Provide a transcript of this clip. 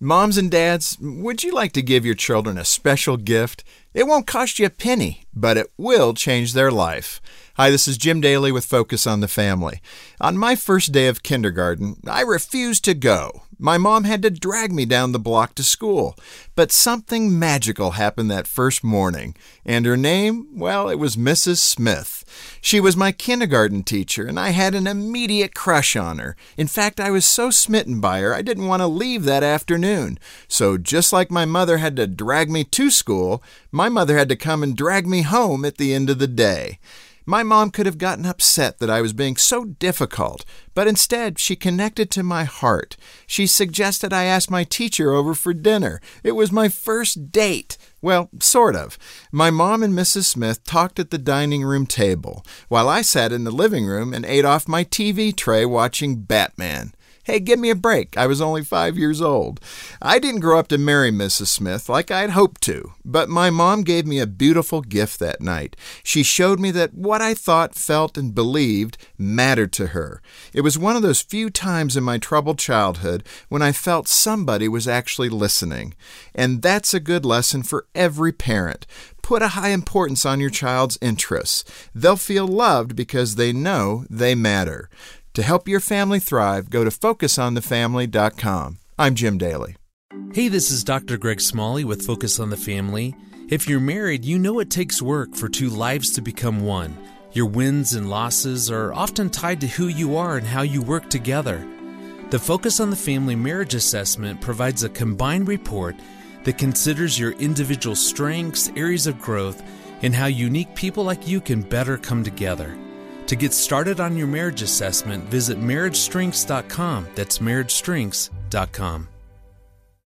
Moms and dads, would you like to give your children a special gift? It won't cost you a penny, but it will change their life. Hi, this is Jim Daly with Focus on the Family. On my first day of kindergarten, I refused to go. My mom had to drag me down the block to school. But something magical happened that first morning. And her name, well, it was Mrs. Smith. She was my kindergarten teacher, and I had an immediate crush on her. In fact, I was so smitten by her, I didn't want to leave that afternoon. So, just like my mother had to drag me to school, my mother had to come and drag me home at the end of the day. My mom could have gotten upset that I was being so difficult, but instead she connected to my heart. She suggested I ask my teacher over for dinner. It was my first date. Well, sort of. My mom and Mrs. Smith talked at the dining room table, while I sat in the living room and ate off my TV tray watching Batman. Hey, give me a break. I was only five years old. I didn't grow up to marry Mrs. Smith like I'd hoped to, but my mom gave me a beautiful gift that night. She showed me that what I thought, felt, and believed mattered to her. It was one of those few times in my troubled childhood when I felt somebody was actually listening. And that's a good lesson for every parent. Put a high importance on your child's interests. They'll feel loved because they know they matter. To help your family thrive, go to focusonthefamily.com. I'm Jim Daly. Hey, this is Dr. Greg Smalley with Focus on the Family. If you're married, you know it takes work for two lives to become one. Your wins and losses are often tied to who you are and how you work together. The Focus on the Family Marriage Assessment provides a combined report that considers your individual strengths, areas of growth, and how unique people like you can better come together. To get started on your marriage assessment, visit marriagestrengths.com. That's marriagestrengths.com.